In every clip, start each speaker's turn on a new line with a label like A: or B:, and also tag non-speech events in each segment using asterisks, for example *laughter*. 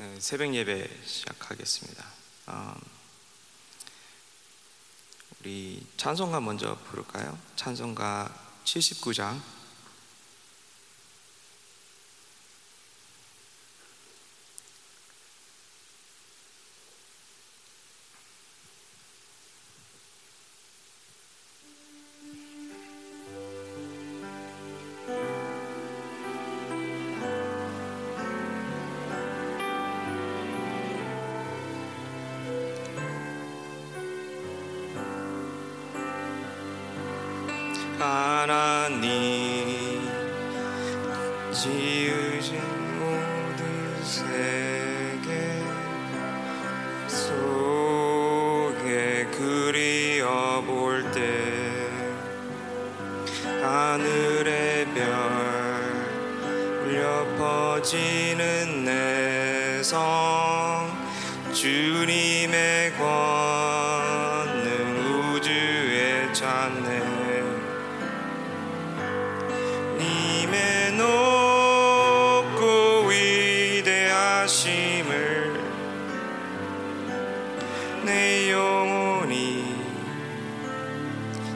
A: 네, 새벽 예배 시작하겠습니다. 어, 우리 찬송가 먼저 부를까요? 찬송가 79장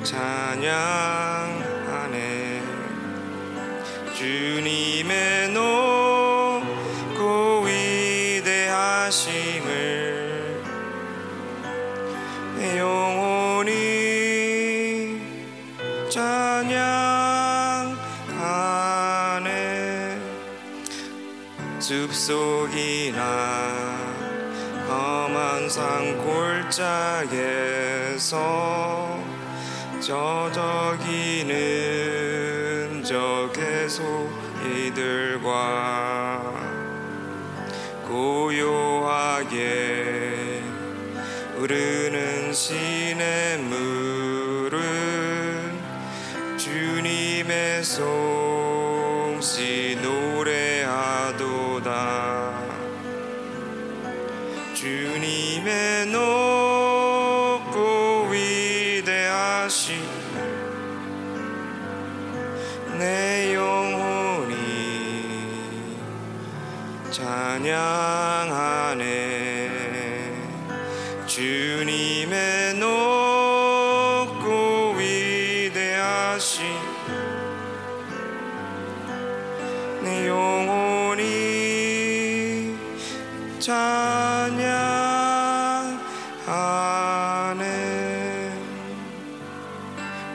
A: 찬양하네 주님의 높고 위대하심을 내 영혼이 찬양하네 숲속이나 험한 산 골짜기에서 저저기는 적의 소리들과 고요하게 흐르는 시냇물은 주님의 송 내 영혼이 찬양하네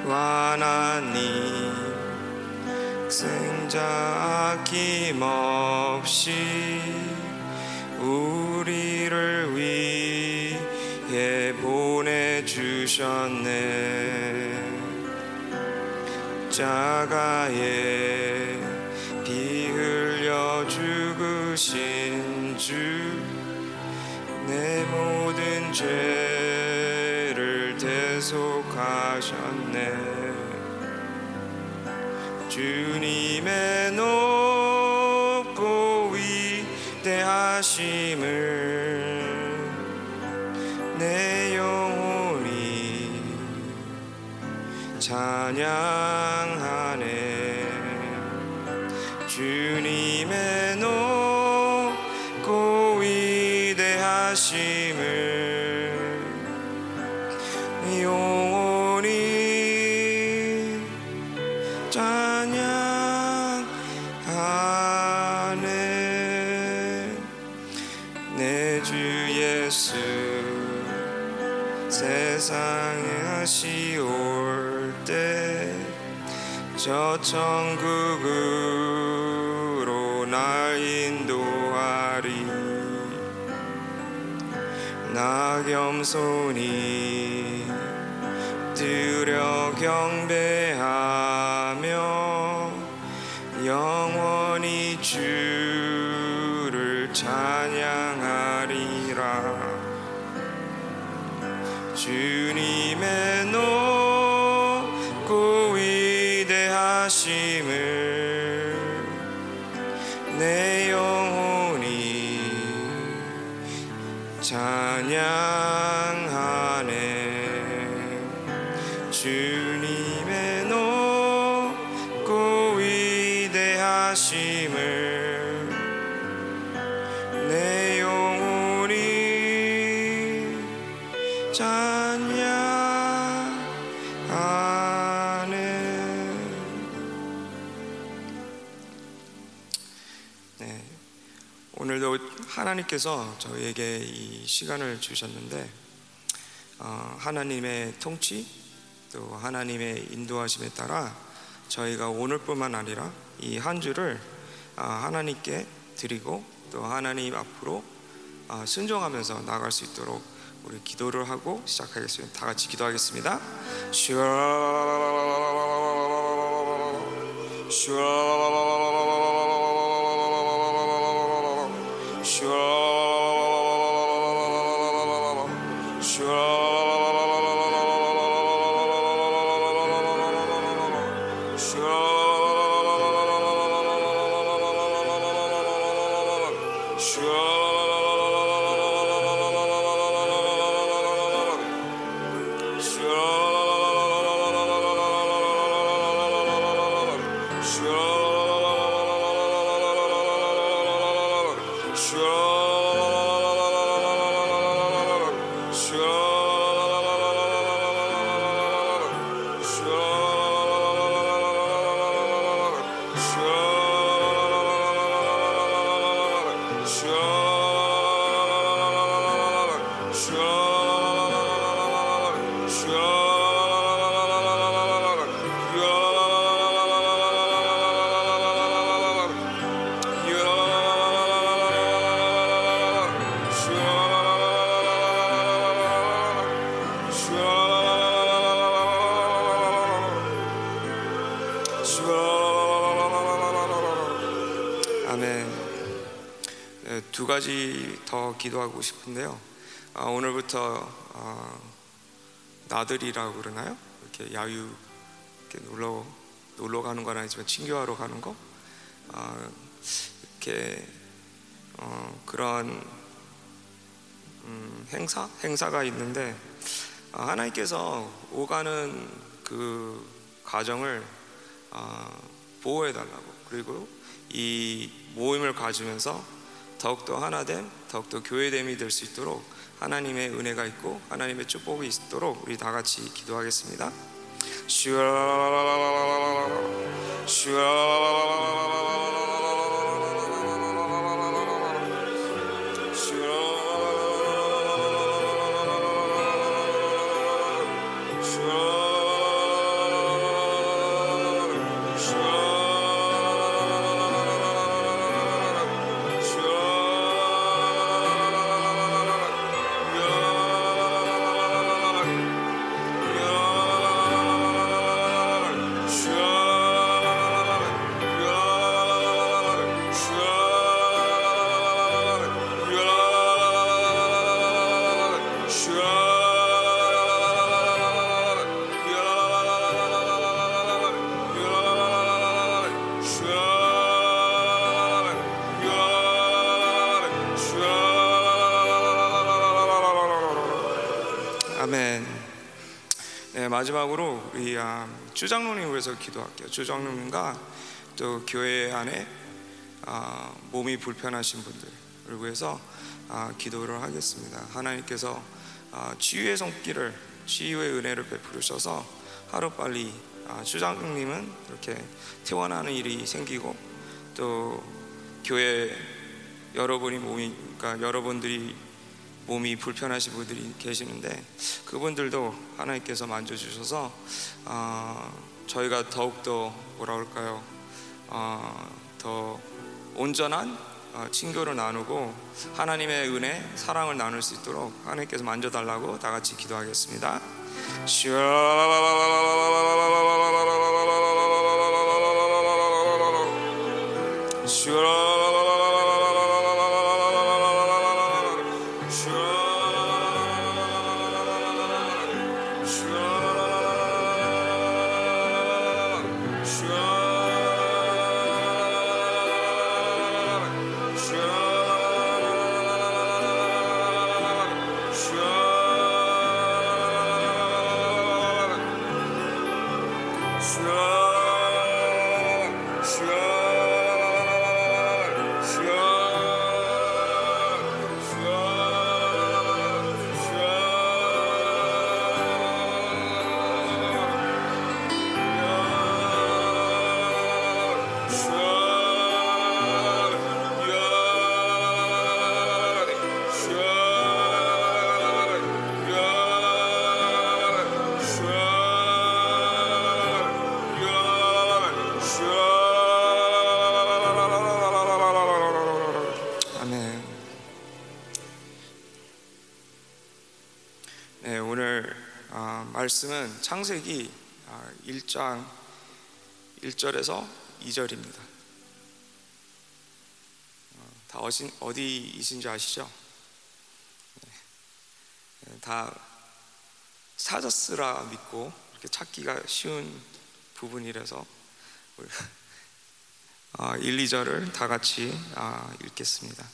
A: 하나님 생자 아낌없이 우리를 위해 보내주셨네. 자가에 죄를 대속하셨네. 주님의 높고 위대하심을 내 영혼이 찬양 세상에 다시 올 때 저 천국으로 날 인도하리. 나 겸손히 드려 경배하며 하나님께서 저희에게 이 시간을 주셨는데 어, 하나님의 통치 또 하나님의 인도하심에 따라 저희가 오늘뿐만 아니라 이 한 주를 아, 하나님께 드리고 또 하나님 앞으로 아, 순종하면서 나갈 수 있도록 우리 기도를 하고 시작하겠습니다. 다 같이 기도하겠습니다. 아멘. 두 가지 더 기도하고 싶은데요. 아, 오늘부터 아, 나들이라고 그러나요? 이렇게 야유 이렇게 놀러 놀러 가는 건 아니지만 친교하러 가는 거 아, 이렇게 어, 그런 음, 행사 행사가 있는데 아, 하나님께서 오가는 그 가정을 아, 보호해 달라고 그리고 이 모임을 가지면서 더욱더 하나됨, 더욱더 교회됨이 될 수 있도록 하나님의 은혜가 있고 하나님의 축복이 있도록 우리 다 같이 기도하겠습니다. 아멘. 마지막으로 우리 아, 주장로님 위해서 기도할게요. 주장로님과 또 교회 안에 아, 몸이 불편하신 분들을 위해서 아, 기도를 하겠습니다. 하나님께서 아, 치유의 손길을 치유의 은혜를 베푸셔서 하루 빨리 아, 주장로님은 이렇게 퇴원하는 일이 생기고 또 교회 여러분이 몸이 그러니까 여러분들이 몸이 불편하신 분들이 계시는데 그분들도 하나님께서 만져주셔서 어, 저희가 더욱더 뭐라 그럴까요 어, 더 온전한 어, 친교를 나누고 하나님의 은혜 사랑을 나눌 수 있도록 하나님께서 만져달라고 다 같이 기도하겠습니다. 말씀은 창세기 1장 1절에서 2절입니다. 다 어신, 어디이신지 아시죠? 네. 다 찾았으라 믿고 이렇게 찾기가 쉬운 부분이라서 1, 2절을 *laughs* 다 같이 아, 읽겠습니다.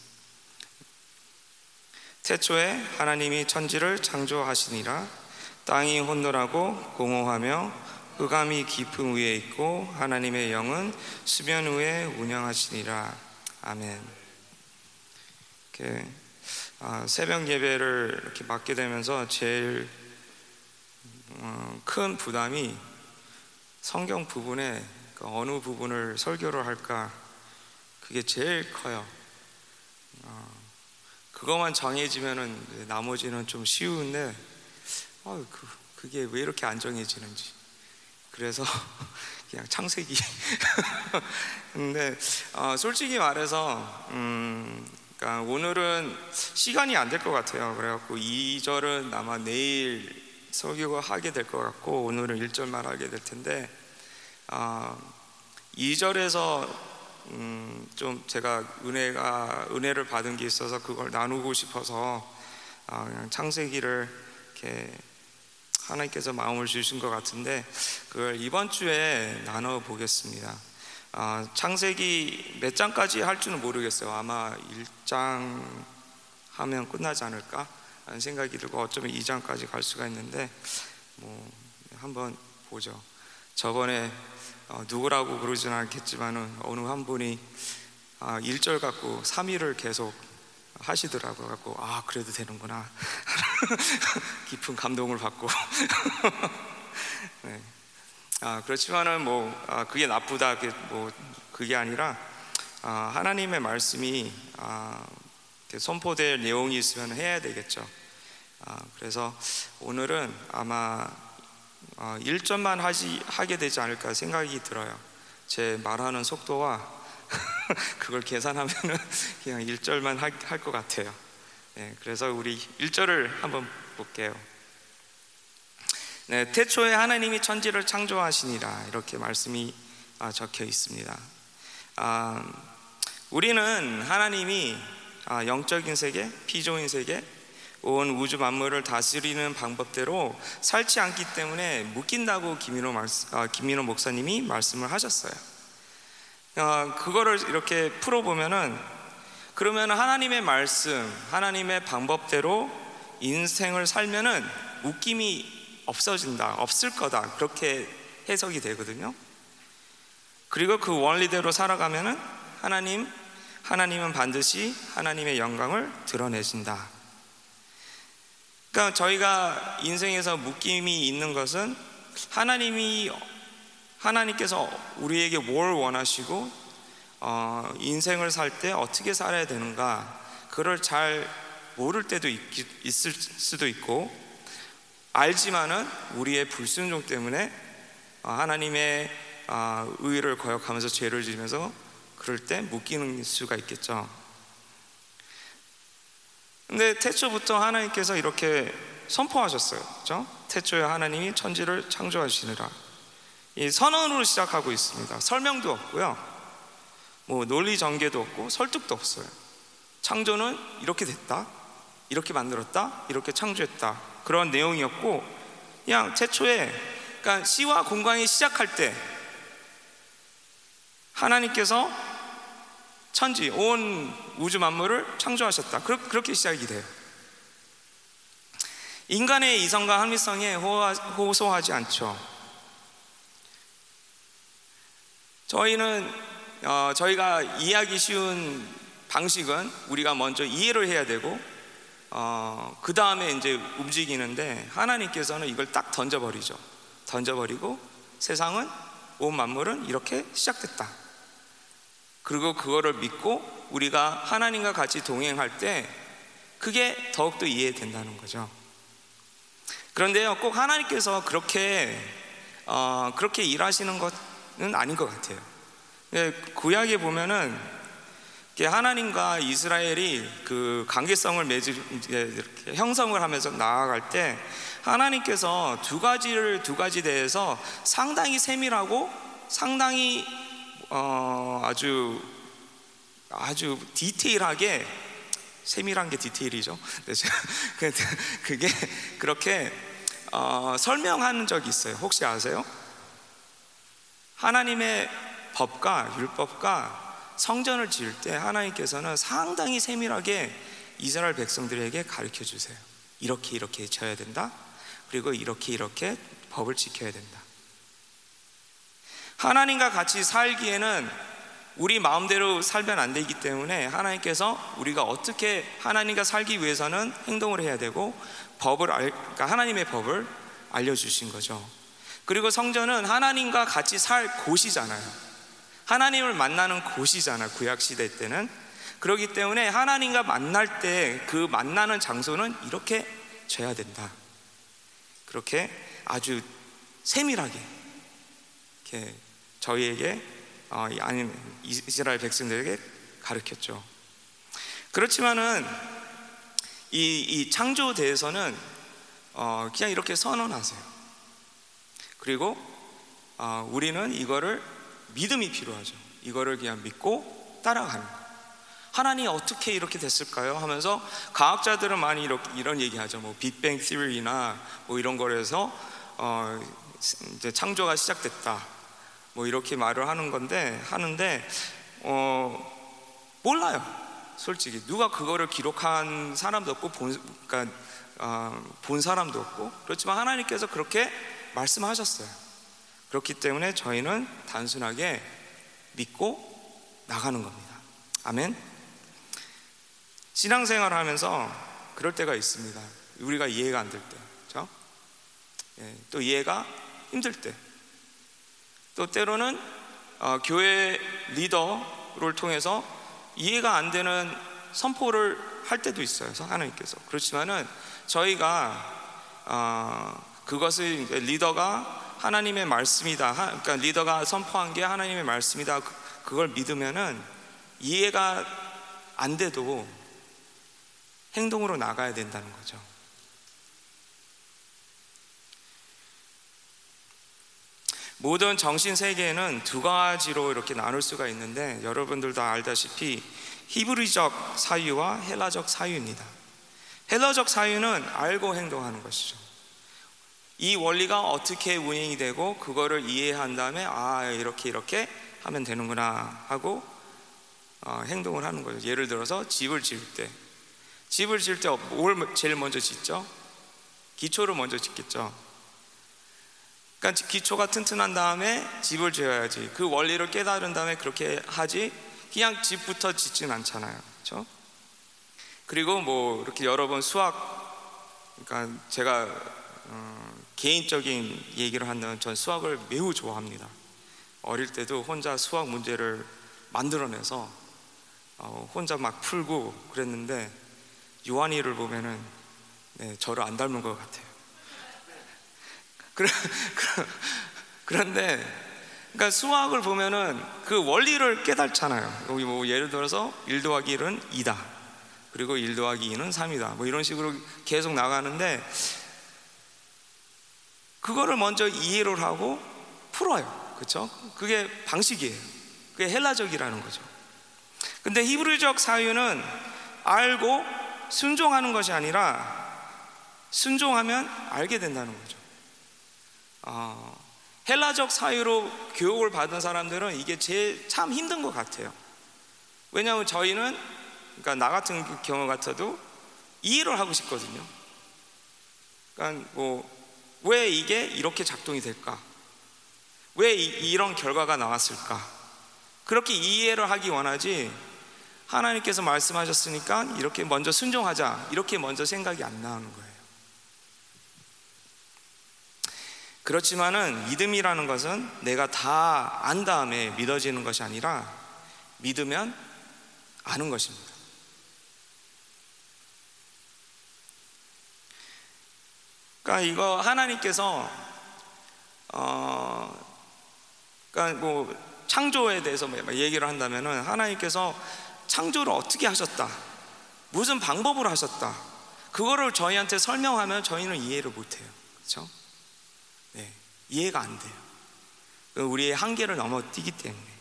A: 태초에 하나님이 천지를 창조하시니라 땅이 혼돈하고 공허하며 흑암이 깊은 위에 있고 하나님의 영은 수면 위에 운영하시니라 아멘. 이렇게 아, 새벽 예배를 이렇게 맡게 되면서 제일 어, 큰 부담이 성경 부분에 그 어느 부분을 설교를 할까 그게 제일 커요. 어, 그것만 정해지면은 나머지는 좀 쉬운데 어, 그, 그게 왜 이렇게 안 정해지는지. 그래서 *laughs* 그냥 창세기. *laughs* 근데 어, 솔직히 말해서 음, 그러니까 오늘은 시간이 안 될 것 같아요. 그래갖고 2절은 아마 내일 설교가 하게 될 것 같고 오늘은 1절만 하게 될 텐데 어, 2절에서 음, 좀 제가 은혜가 은혜를 받은 게 있어서 그걸 나누고 싶어서 아, 그냥 창세기를 이렇게 하나님께서 마음을 주신 것 같은데 그걸 이번 주에 나눠 보겠습니다. 아, 창세기 몇 장까지 할 줄은 모르겠어요. 아마 1장 하면 끝나지 않을까 하는 생각이 들고 어쩌면 2장까지 갈 수가 있는데 뭐 한번 보죠. 저번에 어, 누구라고 그러지는 않겠지만은 어느 한 분이 아, 1절 갖고 3일을 계속 하시더라고요. 갖고 아 그래도 되는구나 *laughs* 깊은 감동을 받고 *laughs* 네. 아, 그렇지만은 뭐 아, 그게 나쁘다 뭐 그게 아니라 아, 하나님의 말씀이 아, 선포될 내용이 있으면 해야 되겠죠. 아, 그래서 오늘은 아마 어, 1점만 하지, 하게 되지 않을까 생각이 들어요. 제 말하는 속도와 *laughs* 그걸 계산하면은 그냥 1절만 할 것 같아요. 네, 그래서 우리 1절을 한번 볼게요. 네, 태초에 하나님이 천지를 창조하시니라 이렇게 말씀이 아, 적혀 있습니다. 아, 우리는 하나님이 아, 영적인 세계, 피조인 세계, 온 우주 만물을 다스리는 방법대로 살지 않기 때문에 묶인다고 김민호, 말씀, 아, 김민호 목사님이 말씀을 하셨어요. 아, 그거를 이렇게 풀어보면은 그러면 하나님의 말씀, 하나님의 방법대로 인생을 살면은 묶임이 없어진다, 없을 거다 그렇게 해석이 되거든요. 그리고 그 원리대로 살아가면은 하나님, 하나님은 반드시 하나님의 영광을 드러내신다. 그러니까 저희가 인생에서 묶임이 있는 것은 하나님이 하나님께서 우리에게 뭘 원하시고 어, 인생을 살 때 어떻게 살아야 되는가 그걸 잘 모를 때도 있, 있을 수도 있고 알지만은 우리의 불순종 때문에 어, 하나님의 어, 의를 거역하면서 죄를 지면서 그럴 때 묶이는 수가 있겠죠. 근데 태초부터 하나님께서 이렇게 선포하셨어요. 그렇죠? 태초에 하나님이 천지를 창조하시느라. 이 선언으로 시작하고 있습니다. 설명도 없고요. 뭐 논리 전개도 없고 설득도 없어요. 창조는 이렇게 됐다. 이렇게 만들었다. 이렇게 창조했다. 그런 내용이었고 그냥 태초에 그러니까 시와 공간이 시작할 때 하나님께서 천지, 온 우주 만물을 창조하셨다. 그렇게 시작이 돼요. 인간의 이성과 합리성에 호소하지 않죠. 저희는 어, 저희가 이해하기 쉬운 방식은 우리가 먼저 이해를 해야 되고 어, 그 다음에 이제 움직이는데 하나님께서는 이걸 딱 던져버리죠. 던져버리고 세상은 온 만물은 이렇게 시작됐다. 그리고 그거를 믿고 우리가 하나님과 같이 동행할 때 그게 더욱더 이해된다는 거죠. 그런데요, 꼭 하나님께서 그렇게 어, 그렇게 일하시는 것은 아닌 것 같아요. 예, 구약에 보면은 하나님과 이스라엘이 그 관계성을 맺을 형성을 하면서 나아갈 때 하나님께서 두 가지를 두 가지 대해서 상당히 세밀하고 상당히 어 아주 아주 디테일하게 세밀한 게 디테일이죠. *laughs* 그게 그렇게 어, 설명하는 적이 있어요. 혹시 아세요? 하나님의 법과 율법과 성전을 지을 때 하나님께서는 상당히 세밀하게 이스라엘 백성들에게 가르쳐 주세요. 이렇게 이렇게 쳐야 된다. 그리고 이렇게 이렇게 법을 지켜야 된다. 하나님과 같이 살기에는 우리 마음대로 살면 안 되기 때문에 하나님께서 우리가 어떻게 하나님과 살기 위해서는 행동을 해야 되고 법을 알, 그러니까 하나님의 법을 알려주신 거죠. 그리고 성전은 하나님과 같이 살 곳이잖아요. 하나님을 만나는 곳이잖아요. 구약 시대 때는 그렇기 때문에 하나님과 만날 때 그 만나는 장소는 이렇게 져야 된다. 그렇게 아주 세밀하게 이렇게 저희에게 어, 아니 이스라엘 백성들에게 가르쳤죠. 그렇지만은 이, 이 창조에 대해서는 어, 그냥 이렇게 선언하세요. 그리고 어, 우리는 이거를 믿음이 필요하죠. 이거를 그냥 믿고 따라가는 거. 하나님 어떻게 이렇게 됐을까요? 하면서 과학자들은 많이 이렇게, 이런 얘기하죠. 뭐 빅뱅 시리나 뭐 이런 거에서 어, 이제 창조가 시작됐다. 뭐 이렇게 말을 하는 건데 하는데 어, 몰라요. 솔직히 누가 그거를 기록한 사람도 없고 본, 그러니까 어, 본 사람도 없고 그렇지만 하나님께서 그렇게 말씀하셨어요. 그렇기 때문에 저희는 단순하게 믿고 나가는 겁니다. 아멘. 신앙생활을 하면서 그럴 때가 있습니다. 우리가 이해가 안 될 때, 그렇죠? 예, 또 이해가 힘들 때, 또 때로는 어, 교회 리더를 통해서 이해가 안 되는 선포를 할 때도 있어요. 하나님께서 그렇지만은 저희가 어, 그것을 리더가 하나님의 말씀이다. 그러니까 리더가 선포한 게 하나님의 말씀이다. 그, 그걸 믿으면은 이해가 안 돼도 행동으로 나가야 된다는 거죠. 모든 정신 세계에는 두 가지로 이렇게 나눌 수가 있는데 여러분들도 알다시피 히브리적 사유와 헬라적 사유입니다. 헬라적 사유는 알고 행동하는 것이죠. 이 원리가 어떻게 운행이 되고 그거를 이해한 다음에 아 이렇게 이렇게 하면 되는구나 하고 어, 행동을 하는 거예요. 예를 들어서 집을 지을 때 집을 지을 때 뭘 제일 먼저 짓죠? 기초를 먼저 짓겠죠. 그러니까 기초가 튼튼한 다음에 집을 지어야지. 그 원리를 깨달은 다음에 그렇게 하지. 그냥 집부터 짓진 않잖아요. 그렇죠? 그리고 뭐 이렇게 여러 번 수학 그러니까 제가 어, 개인적인 얘기를 한다면 전 수학을 매우 좋아합니다. 어릴 때도 혼자 수학 문제를 만들어내서 어, 혼자 막 풀고 그랬는데 요한이를 보면은 네, 저를 안 닮은 것 같아요. *laughs* 그런데 그러니까 수학을 보면은 그 원리를 깨닫잖아요. 여기 뭐 예를 들어서 1 더하기 1은 2다. 그리고 1 더하기 2는 3이다. 뭐 이런 식으로 계속 나가는데 그거를 먼저 이해를 하고 풀어요. 그렇죠? 그게 방식이에요. 그게 헬라적이라는 거죠. 근데 히브리적 사유는 알고 순종하는 것이 아니라 순종하면 알게 된다는 거죠. 어, 헬라적 사유로 교육을 받은 사람들은 이게 제일 참 힘든 것 같아요. 왜냐하면 저희는 그러니까 나 같은 경우 같아도 이해를 하고 싶거든요. 그러니까 뭐 왜 이게 이렇게 작동이 될까? 왜 이, 런 결과가 나왔을까? 그렇게 이해를 하기 원하지 하나님께서 말씀하셨으니까 이렇게 먼저 순종하자 이렇게 먼저 생각이 안 나오는 거예요. 그렇지만은 믿음이라는 것은 내가 다 안 다음에 믿어지는 것이 아니라 믿으면 아는 것입니다. 그러니까 이거 하나님께서 어 그러니까 뭐 창조에 대해서 뭐 얘기를 한다면은 하나님께서 창조를 어떻게 하셨다. 무슨 방법으로 하셨다. 그거를 저희한테 설명하면 저희는 이해를 못해요. 그렇죠? 네, 이해가 안 돼요. 우리의 한계를 넘어뛰기 때문에.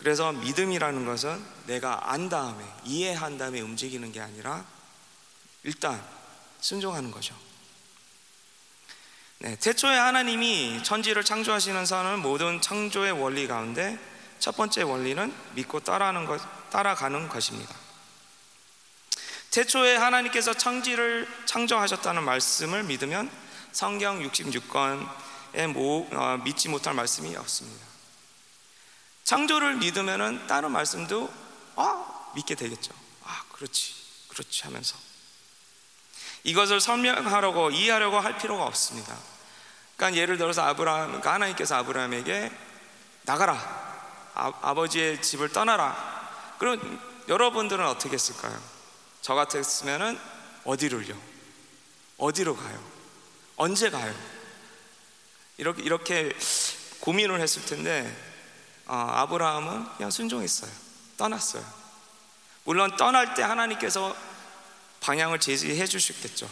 A: 그래서 믿음이라는 것은 내가 안 다음에 이해한 다음에 움직이는 게 아니라 일단 순종하는 거죠. 네, 태초에 하나님이 천지를 창조하시는 선은 모든 창조의 원리 가운데 첫 번째 원리는 믿고 따라하는 것, 따라가는 것입니다. 태초에 하나님께서 천지를 창조하셨다는 말씀을 믿으면 성경 66권에 모, 어, 믿지 못할 말씀이 없습니다. 창조를 믿으면은 다른 말씀도 아 믿게 되겠죠. 아 그렇지, 그렇지 하면서 이것을 설명하려고 이해하려고 할 필요가 없습니다. 그러니까 예를 들어서 아브라함, 하나님께서 아브라함에게 나가라, 아, 버지의 집을 떠나라. 그럼 여러분들은 어떻게 했을까요? 저 같았으면은 어디를요? 어디로 가요? 언제 가요? 이렇게 이렇게 고민을 했을 텐데 어, 아브라함은 그냥 순종했어요. 떠났어요. 물론 떠날 때 하나님께서 방향을 제시해 주셨겠죠.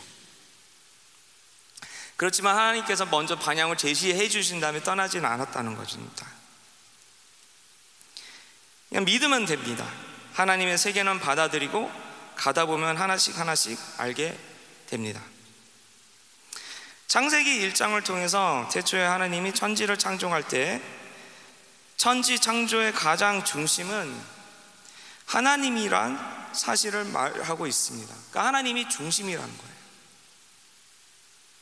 A: 그렇지만 하나님께서 먼저 방향을 제시해 주신 다음에 떠나지는 않았다는 것입니다. 그냥 믿으면 됩니다. 하나님의 세계는 받아들이고 가다 보면 하나씩 하나씩 알게 됩니다. 창세기 1장을 통해서 태초에 하나님이 천지를 창조할 때 천지 창조의 가장 중심은 하나님이란 사실을 말하고 있습니다. 그러니까 하나님이 중심이라는 거예요.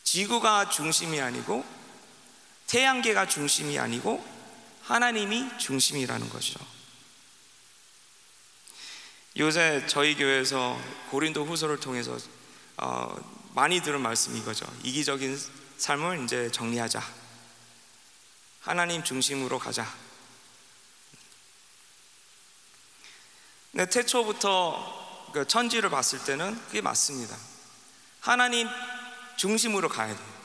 A: 지구가 중심이 아니고 태양계가 중심이 아니고 하나님이 중심이라는 것이죠. 요새 저희 교회에서 고린도 후서를 통해서 어, 많이 들은 말씀이 이거죠. 이기적인 삶을 이제 정리하자. 하나님 중심으로 가자. 근 네, 태초부터 그 천지를 봤을 때는 그게 맞습니다. 하나님 중심으로 가야 돼요.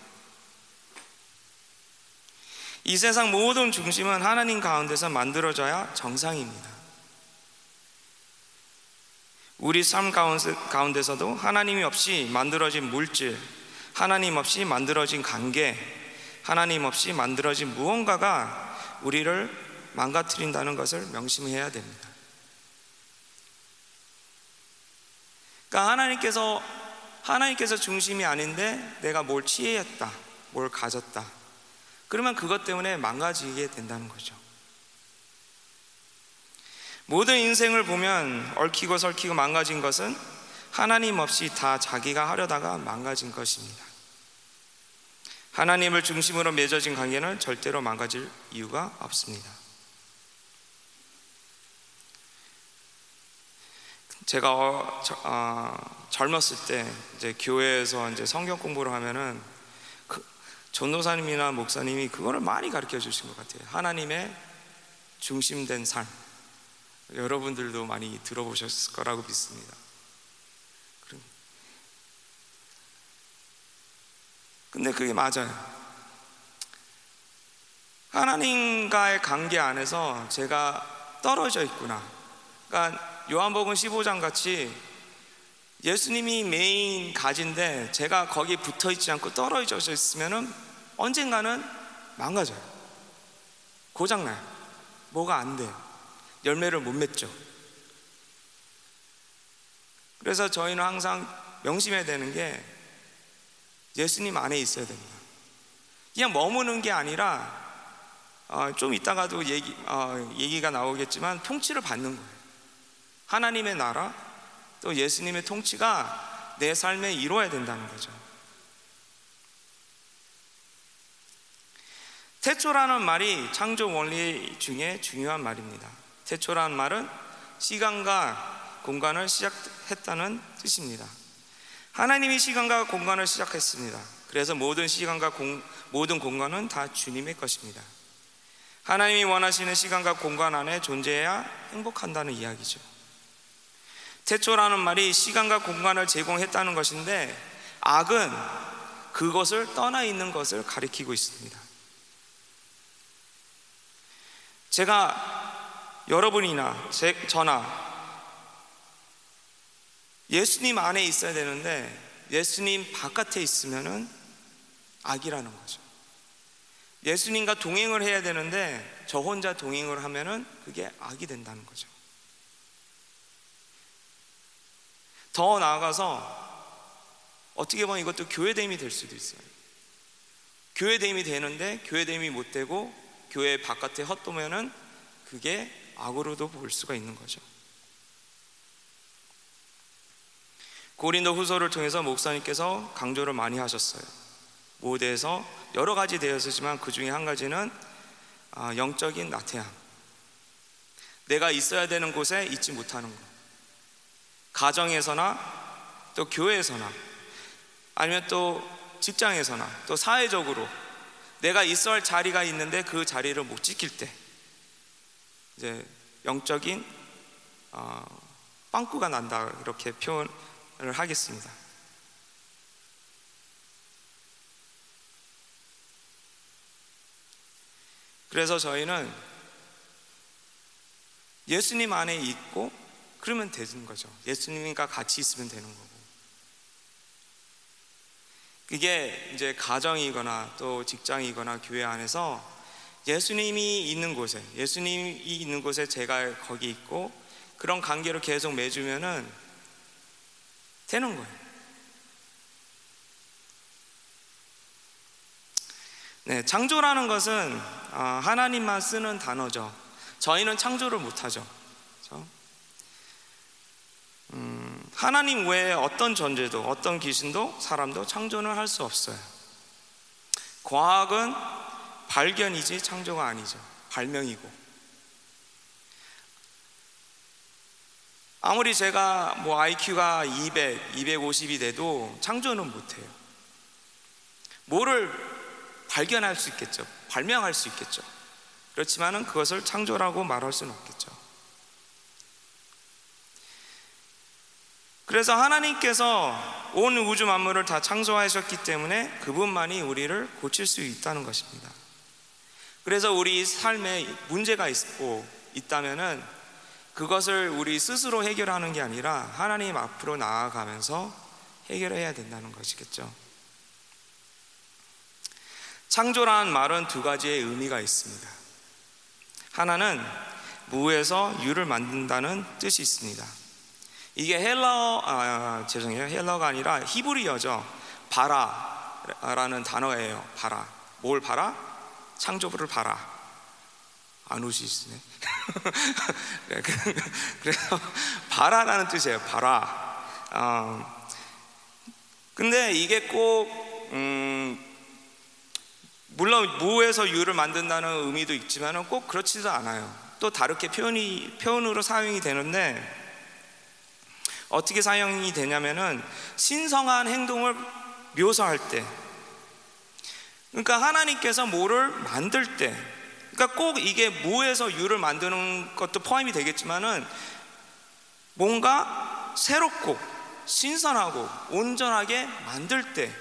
A: 이 세상 모든 중심은 하나님 가운데서 만들어져야 정상입니다. 우리 삶 가운데서도 하나님이 없이 만들어진 물질, 하나님 없이 만들어진 관계, 하나님 없이 만들어진 무언가가 우리를 망가뜨린다는 것을 명심해야 됩니다. 그러니까 하나님께서 하나님께서 중심이 아닌데 내가 뭘 취했다, 뭘 가졌다. 그러면 그것 때문에 망가지게 된다는 거죠. 모든 인생을 보면 얽히고 설키고 망가진 것은 하나님 없이 다 자기가 하려다가 망가진 것입니다. 하나님을 중심으로 맺어진 관계는 절대로 망가질 이유가 없습니다. 제가 어, 저, 어, 젊었을 때 이제 교회에서 이제 성경 공부를 하면은 그 전도사님이나 목사님이 그거를 많이 가르쳐 주신 것 같아요. 하나님의 중심된 삶. 여러분들도 많이 들어보셨을 거라고 믿습니다. 근데 그게 맞아요. 하나님과의 관계 안에서 제가 떨어져 있구나. 그러니까 요한복음 15장 같이 예수님이 메인 가지인데 제가 거기 붙어 있지 않고 떨어져 있으면 언젠가는 망가져요. 고장나요. 뭐가 안 돼요. 열매를 못 맺죠. 그래서 저희는 항상 명심해야 되는 게 예수님 안에 있어야 됩니다. 그냥 머무는 게 아니라 어, 좀 이따가도 얘기, 어, 얘기가 나오겠지만 통치를 받는 거예요. 하나님의 나라 또 예수님의 통치가 내 삶에 이루어야 된다는 거죠. 태초라는 말이 창조 원리 중에 중요한 말입니다. 태초라는 말은 시간과 공간을 시작했다는 뜻입니다. 하나님이 시간과 공간을 시작했습니다. 그래서 모든 시간과 공, 모든 공간은 다 주님의 것입니다. 하나님이 원하시는 시간과 공간 안에 존재해야 행복한다는 이야기죠. 태초라는 말이 시간과 공간을 제공했다는 것인데 악은 그것을 떠나 있는 것을 가리키고 있습니다. 제가 여러분이나 제, 저나 예수님 안에 있어야 되는데 예수님 바깥에 있으면은 악이라는 거죠. 예수님과 동행을 해야 되는데 저 혼자 동행을 하면은 그게 악이 된다는 거죠. 더 나아가서 어떻게 보면 이것도 교회됨이 될 수도 있어요. 교회됨이 되는데 교회됨이 못 되고 교회 바깥에 헛도면은 그게 악으로도 볼 수가 있는 거죠. 고린도 후서를 통해서 목사님께서 강조를 많이 하셨어요. 모대에서 여러 가지 되었지만 그 중에 한 가지는 아, 영적인 나태함. 내가 있어야 되는 곳에 있지 못하는 것. 가정에서나 또 교회에서나 아니면 또 직장에서나 또 사회적으로 내가 있어야 할 자리가 있는데 그 자리를 못 지킬 때 이제 영적인 어, 빵꾸가 난다 이렇게 표현을 하겠습니다. 그래서 저희는 예수님 안에 있고 그러면 되는 거죠. 예수님과 같이 있으면 되는 거고. 그게 이제 가정이거나 또 직장이거나 교회 안에서 예수님이 있는 곳에, 예수님이 있는 곳에 제가 거기 있고 그런 관계를 계속 맺으면은 되는 거예요. 네, 창조라는 것은 아, 하나님만 쓰는 단어죠. 저희는 창조를 못하죠. 그렇죠? 음, 하나님 외에 어떤 존재도 어떤 귀신도 사람도 창조는 할 수 없어요. 과학은 발견이지 창조가 아니죠. 발명이고. 아무리 제가 뭐 IQ가 200, 250이 돼도 창조는 못해요. 뭐를 발견할 수 있겠죠. 발명할 수 있겠죠. 그렇지만은 그것을 창조라고 말할 수는 없겠죠. 그래서 하나님께서 온 우주 만물을 다 창조하셨기 때문에 그분만이 우리를 고칠 수 있다는 것입니다. 그래서 우리 삶에 문제가 있고 있다면은 그것을 우리 스스로 해결하는 게 아니라 하나님 앞으로 나아가면서 해결해야 된다는 것이겠죠. 창조라는 말은 두 가지의 의미가 있습니다. 하나는 무에서 유를 만든다는 뜻이 있습니다. 이게 헬러 아, 죄송해요 헬러가 아니라 히브리어죠. 바라라는 단어예요. 바라. 뭘 바라? 창조부를 바라. 안 우시시네. *laughs* 그래서 바라라는 뜻이에요. 바라. 어, 근데 이게 꼭 음, 물론 무에서 유를 만든다는 의미도 있지만 꼭 그렇지도 않아요. 또 다르게 표현이 표현으로 사용이 되는데 어떻게 사용이 되냐면은 신성한 행동을 묘사할 때 그러니까 하나님께서 뭐를 만들 때 그러니까 꼭 이게 무에서 유를 만드는 것도 포함이 되겠지만은 뭔가 새롭고 신선하고 온전하게 만들 때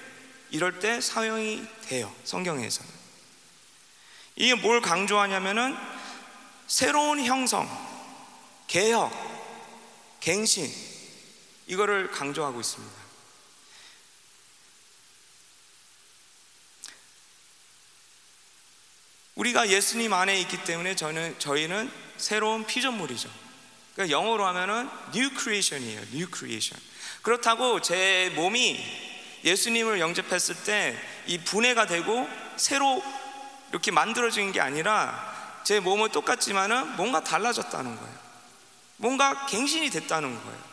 A: 이럴 때 사용이 돼요. 성경에서는. 이게 뭘 강조하냐면은 새로운 형성, 개혁, 갱신 이거를 강조하고 있습니다. 우리가 예수님 안에 있기 때문에 저는 저희는 새로운 피조물이죠. 그러니까 영어로 하면은 new creation이에요. new creation. 그렇다고 제 몸이 예수님을 영접했을 때 이 분해가 되고 새로 이렇게 만들어진 게 아니라 제 몸은 똑같지만은 뭔가 달라졌다는 거예요. 뭔가 갱신이 됐다는 거예요.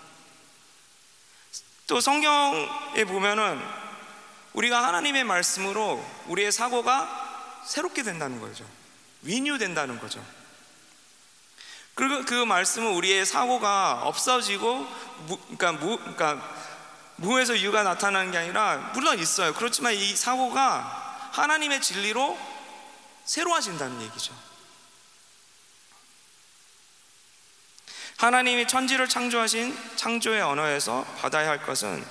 A: 또 성경에 보면은 우리가 하나님의 말씀으로 우리의 사고가 새롭게 된다는 거죠. 위뉴 된다는 거죠. 그리고 그 말씀은 우리의 사고가 없어지고, 무, 그러니까, 무, 그러니까 무에서 유가 나타나는 게 아니라 물론 있어요. 그렇지만 이 사고가 하나님의 진리로 새로워진다는 얘기죠. 하나님이 천지를 창조하신 창조의 언어에서 받아야 할 것은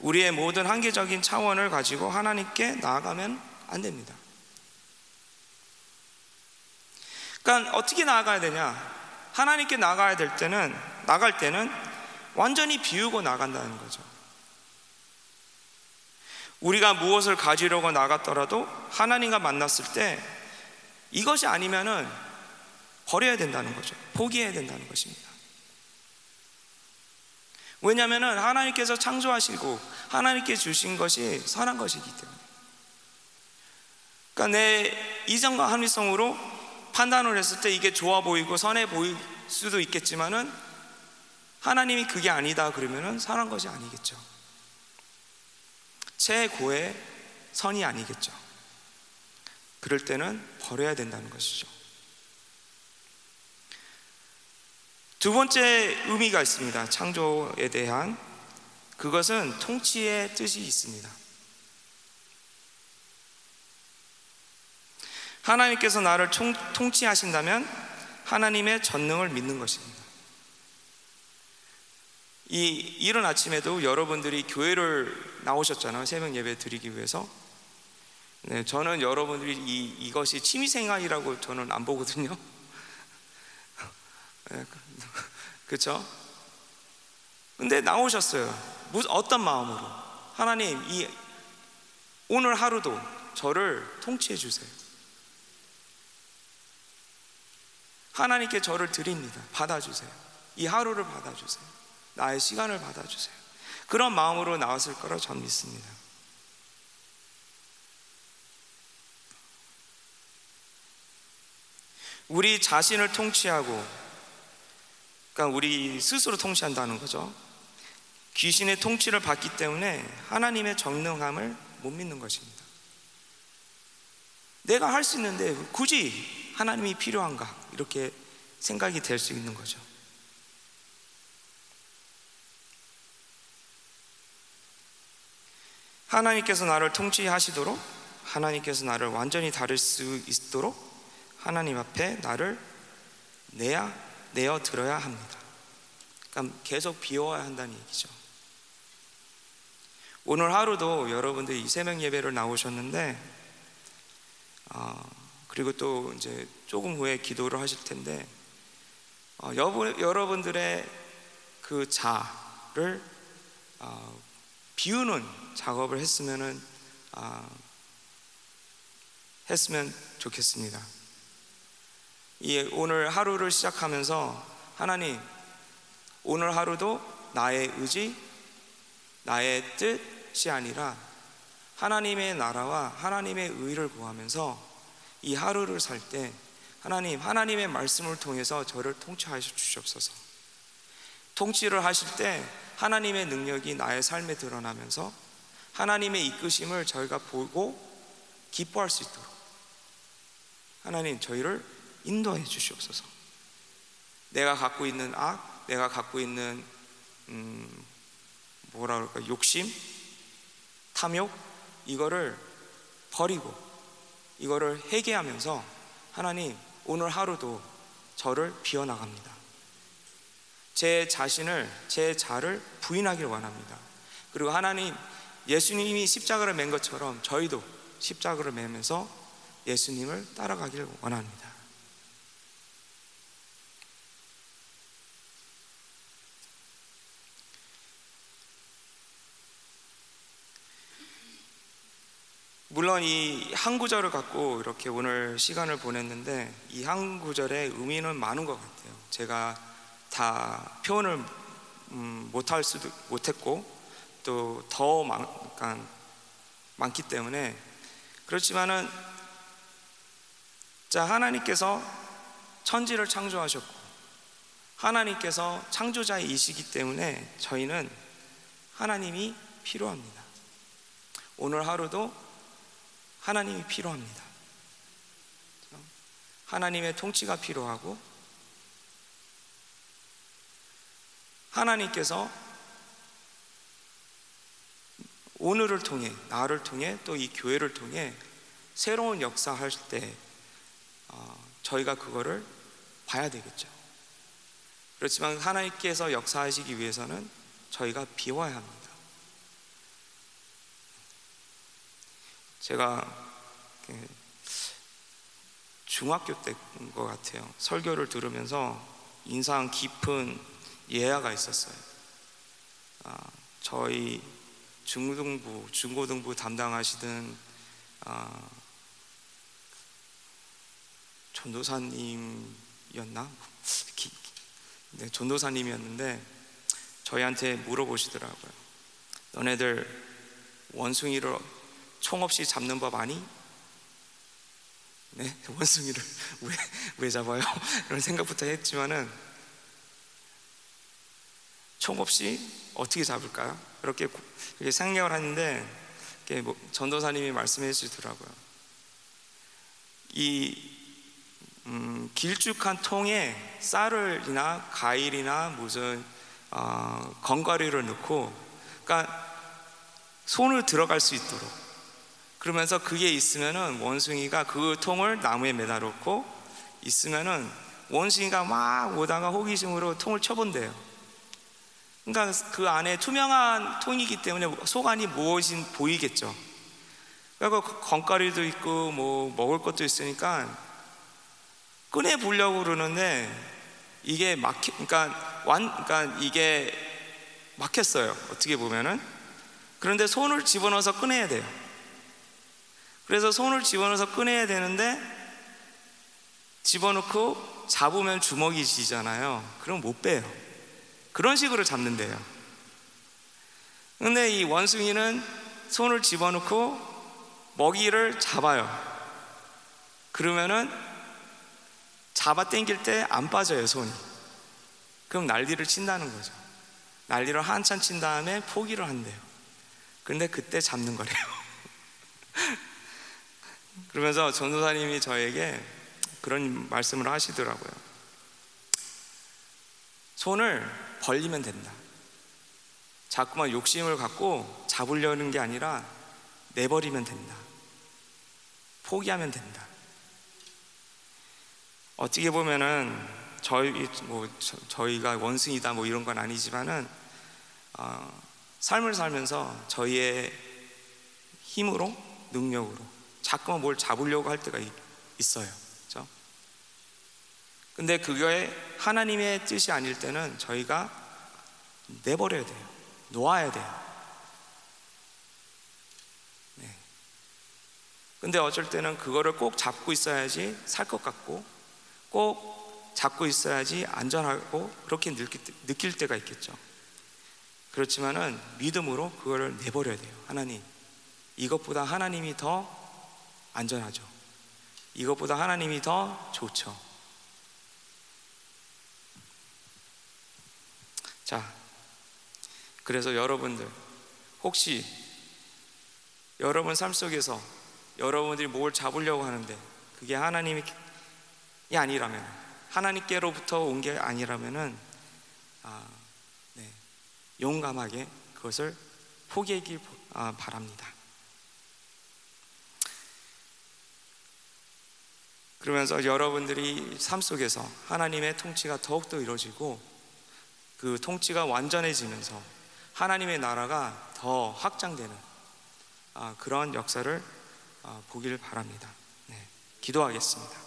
A: 우리의 모든 한계적인 차원을 가지고 하나님께 나아가면 안 됩니다. 그러니까 어떻게 나아가야 되냐? 하나님께 나가야 될 때는 나갈 때는 완전히 비우고 나간다는 거죠. 우리가 무엇을 가지려고 나갔더라도 하나님과 만났을 때 이것이 아니면은 버려야 된다는 거죠. 포기해야 된다는 것입니다. 왜냐하면 하나님께서 창조하시고 하나님께 주신 것이 선한 것이기 때문에. 그러니까 내 이성과 합리성으로 판단을 했을 때 이게 좋아 보이고 선해 보일 수도 있겠지만은 하나님이 그게 아니다 그러면은 선한 것이 아니겠죠. 최고의 선이 아니겠죠. 그럴 때는 버려야 된다는 것이죠. 두 번째 의미가 있습니다. 창조에 대한 그것은 통치의 뜻이 있습니다. 하나님께서 나를 총, 통치하신다면 하나님의 전능을 믿는 것입니다. 이 이른 아침에도 여러분들이 교회를 나오셨잖아요. 새벽 예배 드리기 위해서. 네, 저는 여러분들이 이, 이것이 취미생활이라고 저는 안 보거든요. *laughs* 그렇죠? 근데 나오셨어요. 어떤 마음으로? 하나님 이 오늘 하루도 저를 통치해 주세요. 하나님께 저를 드립니다. 받아주세요. 이 하루를 받아주세요. 나의 시간을 받아주세요. 그런 마음으로 나왔을 거라 전 믿습니다. 우리 자신을 통치하고, 그러니까 우리 스스로 통치한다는 거죠. 귀신의 통치를 받기 때문에 하나님의 정능함을 못 믿는 것입니다. 내가 할 수 있는데 굳이 하나님이 필요한가? 이렇게 생각이 될 수 있는 거죠. 하나님께서 나를 통치하시도록 하나님께서 나를 완전히 다룰 수 있도록 하나님 앞에 나를 내야 내어 들어야 합니다. 그러니까 계속 비워야 한다는 얘기죠. 오늘 하루도 여러분들 이 새벽 예배를 나오셨는데 어, 그리고 또 이제 조금 후에 기도를 하실 텐데 어, 여러분들의 그 자를 어, 비우는 작업을 했으면은 아, 했으면 좋겠습니다. 이 오늘 하루를 시작하면서 하나님 오늘 하루도 나의 의지, 나의 뜻이 아니라 하나님의 나라와 하나님의 의를 구하면서 이 하루를 살 때 하나님, 하나님의 말씀을 통해서 저를 통치하여 주시옵소서. 통치를 하실 때 하나님의 능력이 나의 삶에 드러나면서 하나님의 이끄심을 저희가 보고 기뻐할 수 있도록 하나님 저희를 인도해 주시옵소서. 내가 갖고 있는 악, 내가 갖고 있는 음, 뭐라 그럴까 욕심, 탐욕 이거를 버리고 이거를 회개하면서 하나님 오늘 하루도 저를 비워 나갑니다. 제 자신을 제 자를 부인하기를 원합니다. 그리고 하나님 예수님이 십자가를 맨 것처럼 저희도 십자가를 매면서 예수님을 따라가기를 원합니다. 물론 이 한 구절을 갖고 이렇게 오늘 시간을 보냈는데 이 한 구절의 의미는 많은 것 같아요. 제가 다 표현을 음, 못할 수도 못했고 또 더 많, 많기 때문에 그렇지만은 자 하나님께서 천지를 창조하셨고 하나님께서 창조자이시기 때문에 저희는 하나님이 필요합니다. 오늘 하루도 하나님이 필요합니다. 하나님의 통치가 필요하고 하나님께서 오늘을 통해 나를 통해 또 이 교회를 통해 새로운 역사할 때 어, 저희가 그거를 봐야 되겠죠. 그렇지만 하나님께서 역사하시기 위해서는 저희가 비워야 합니다. 제가 중학교 때인 것 같아요. 설교를 들으면서 인상 깊은 예화가 있었어요. 아, 저희 중등부, 중고등부 담당하시던 아, 전도사님이었나? 네, 전도사님이었는데 저희한테 물어보시더라고요. 너네들 원숭이를 총 없이 잡는 법 아니? 네, *laughs* 원숭이를 왜, 왜 잡아요? *laughs* 이런 생각부터 했지만은 총 없이 어떻게 잡을까요? 이렇게, 생각을 하는데 뭐 전도사님이 말씀해 주시더라고요. 이 음, 길쭉한 통에 쌀을이나 가일이나 무슨 어, 건가리를 넣고, 그러니까 손을 들어갈 수 있도록 그러면서 그게 있으면은 원숭이가 그 통을 나무에 매달았고 있으면은 원숭이가 막 오다가 호기심으로 통을 쳐본대요. 그러니까 그 안에 투명한 통이기 때문에 속 안이 무엇인 보이겠죠. 그리고 건가리도 있고 뭐 먹을 것도 있으니까 꺼내 보려고 그러는데 이게 막히 그러니까 완 그러니까 이게 막혔어요. 어떻게 보면은 그런데 손을 집어넣어서 꺼내야 돼요. 그래서 손을 집어넣어서 꺼내야 되는데 집어넣고 잡으면 주먹이 지잖아요. 그럼 못 빼요. 그런 식으로 잡는데요. 근데 이 원숭이는 손을 집어넣고 먹이를 잡아요. 그러면은 잡아 당길 때 안 빠져요, 손이. 그럼 난리를 친다는 거죠. 난리를 한참 친 다음에 포기를 한대요. 근데 그때 잡는 거래요. *laughs* 그러면서 전도사님이 저에게 그런 말씀을 하시더라고요. 손을 벌리면 된다. 자꾸만 욕심을 갖고 잡으려는 게 아니라 내버리면 된다. 포기하면 된다. 어떻게 보면은 저희 뭐 저 희가 원숭이다 뭐 이런 건 아니지만은 어, 삶을 살면서 저희의 힘으로 능력으로 자꾸만 뭘 잡으려고 할 때가 있어요. 그렇죠? 근데 그거에 하나님의 뜻이 아닐 때는 저희가 내버려야 돼요. 놓아야 돼요. 네. 근데 어쩔 때는 그거를 꼭 잡고 있어야지 살 것 같고 꼭 잡고 있어야지 안전하고 그렇게 느낄 때가 있겠죠. 그렇지만은 믿음으로 그거를 내버려야 돼요. 하나님, 이것보다 하나님이 더 안전하죠. 이것보다 하나님이 더 좋죠. 자, 그래서 여러분들 혹시 여러분 삶 속에서 여러분들이 뭘 잡으려고 하는데 그게 하나님이 이 아니라면 하나님께로부터 온 게 아니라면은 아, 네, 용감하게 그것을 포기하길 아, 바랍니다. 그러면서 여러분들이 삶 속에서 하나님의 통치가 더욱더 이루어지고 그 통치가 완전해지면서 하나님의 나라가 더 확장되는 아, 그런 역사를 아, 보길 바랍니다. 네, 기도하겠습니다.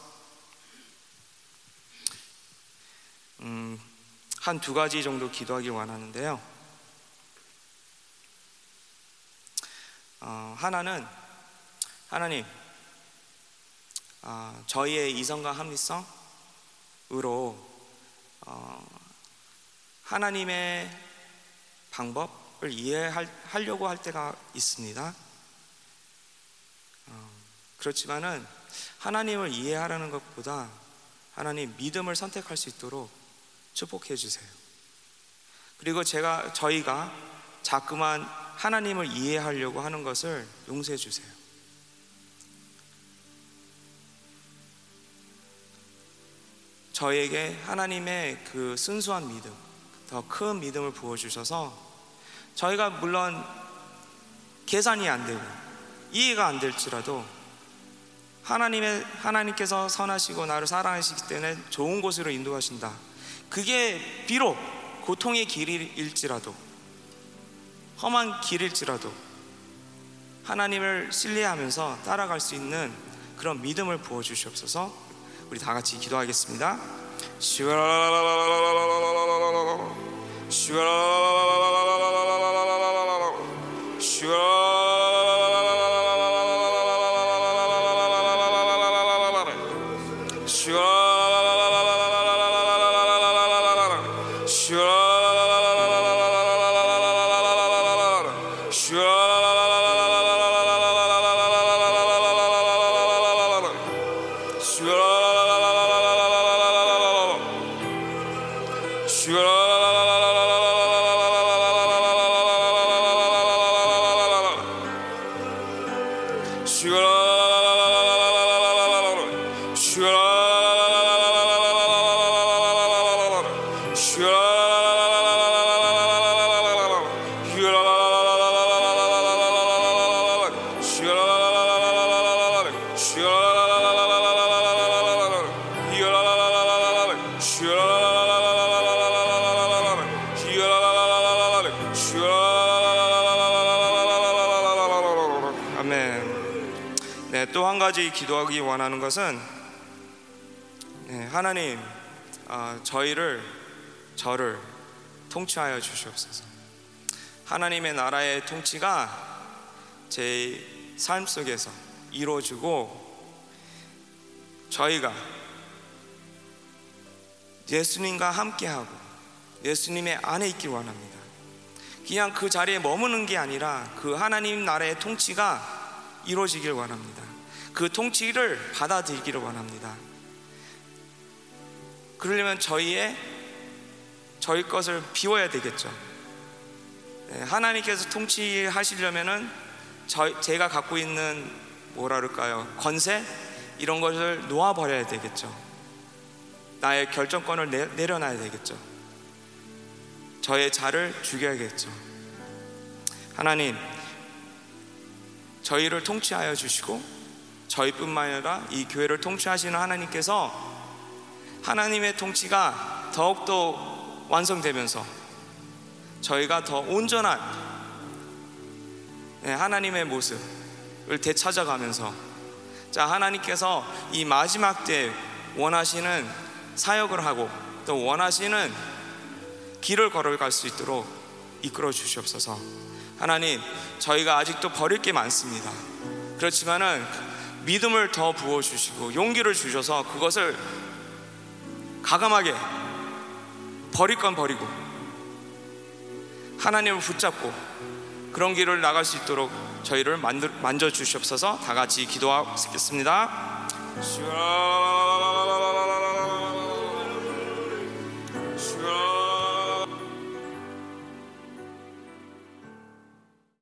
A: 음, 한 두 가지 정도 기도하기 원하는데요. 어, 하나는 하나님 어, 저희의 이성과 합리성으로 어, 하나님의 방법을 이해하려고 할 때가 있습니다. 어, 그렇지만은 하나님을 이해하라는 것보다 하나님 믿음을 선택할 수 있도록 축복해 주세요. 그리고 제가 저희가 자꾸만 하나님을 이해하려고 하는 것을 용서해 주세요. 저에게 하나님의 그 순수한 믿음, 더 큰 믿음을 부어 주셔서 저희가 물론 계산이 안 되고 이해가 안 될지라도 하나님의 하나님께서 선하시고 나를 사랑하시기 때문에 좋은 곳으로 인도하신다. 그게 비록 고통의 길일지라도 험한 길일지라도 하나님을 신뢰하면서 따라갈 수 있는 그런 믿음을 부어 주시옵소서. 우리 다 같이 기도하겠습니다. 아멘. 기도하기 원하는 것은 네, 하나님 아, 저희를 저를 통치하여 주시옵소서. 하나님의 나라의 통치가 제 삶 속에서 이루어지고 저희가 예수님과 함께하고 예수님의 안에 있길 원합니다. 그냥 그 자리에 머무는 게 아니라 그 하나님 나라의 통치가 이루어지길 원합니다. 그 통치를 받아들이기를 원합니다. 그러려면 저희의 저희 것을 비워야 되겠죠. 네, 하나님께서 통치하시려면은 저, 제가 갖고 있는 뭐라 그럴까요? 권세 이런 것을 놓아 버려야 되겠죠. 나의 결정권을 내, 내려놔야 되겠죠. 저의 자를 죽여야겠죠. 하나님, 저희를 통치하여 주시고 저희뿐만 아니라 이 교회를 통치하시는 하나님께서 하나님의 통치가 더욱더 완성되면서 저희가 더 온전한 네, 하나님의 모습을 되찾아가면서 자 하나님께서 이 마지막 때 원하시는 사역을 하고 또 원하시는 길을 걸어갈 수 있도록 이끌어 주시옵소서. 하나님, 저희가 아직도 버릴 게 많습니다. 그렇지만은 믿음을 더 부어 주시고 용기를 주셔서 그것을 가감하게 버릴 건 버리고 하나님을 붙잡고 그런 길을 나갈 수 있도록 저희를 만져 주시옵소서. 다 같이 기도하겠습니다.